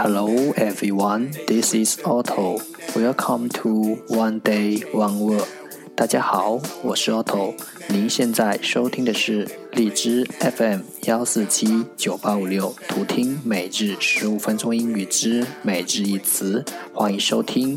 Hello everyone, this is Otto. Welcome to One Day One Word. 大家好，我是 Otto。您现在收听的是荔枝 FM 幺四七九八五六，图听每日十五分钟英语之每日一词。欢迎收听，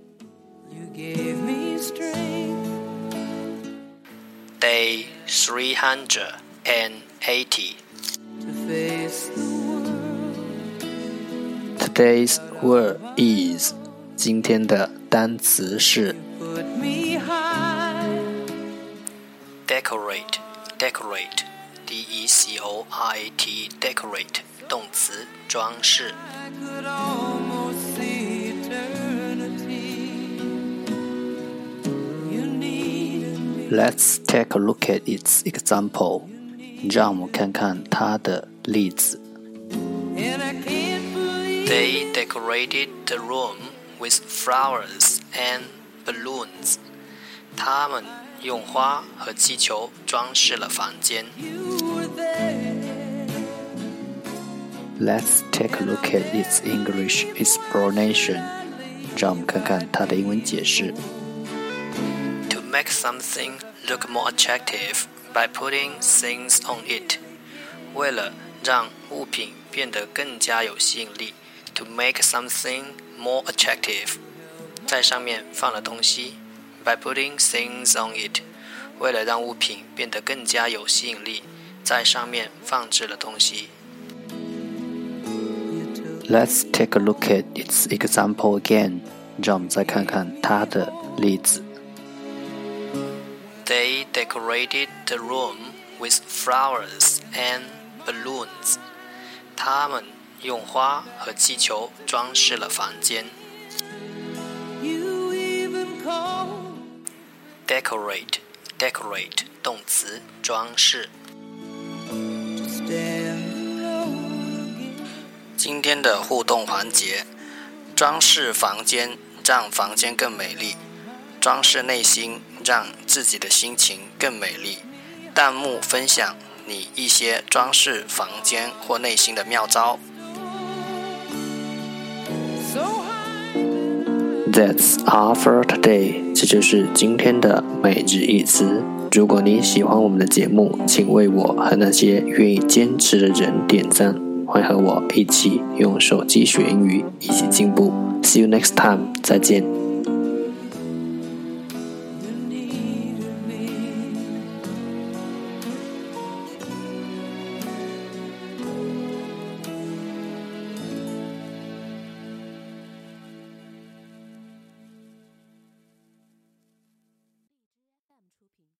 Day three hundred and eighty. Today's word is 今天的单词是 decorate decorate d e c o r a t decorate 动词装饰。 Let's take a look at its example. 让我们看看它的例子。They decorated the room with flowers and balloons. 他们用花和气球装饰了房间。Let's take a look at its English explanation. 让我们看看它的英文解释。 To make something look more attractive by putting things on it，为了让物品变得更加有吸引力，to make something more attractive，在上面放了东西，by putting things on it，为了让物品变得更加有吸引力，在上面放置了东西。Let's take a look at its example again，让我们再看看它的例子。 They decorated the room with flowers and balloons. 他们用花和气球装饰了房间。Decorate, decorate 动词，装饰。今天的互动环节，装饰房间，让房间更美丽。装饰内心， 让自己的心情更美丽。弹幕分享你一些装饰房间或内心的妙招。That's all for today。这就是今天的每日一词。如果你喜欢我们的节目，请为我和那些愿意坚持的人点赞。欢和我一起用手机学英语，一起进步。See you next time。再见。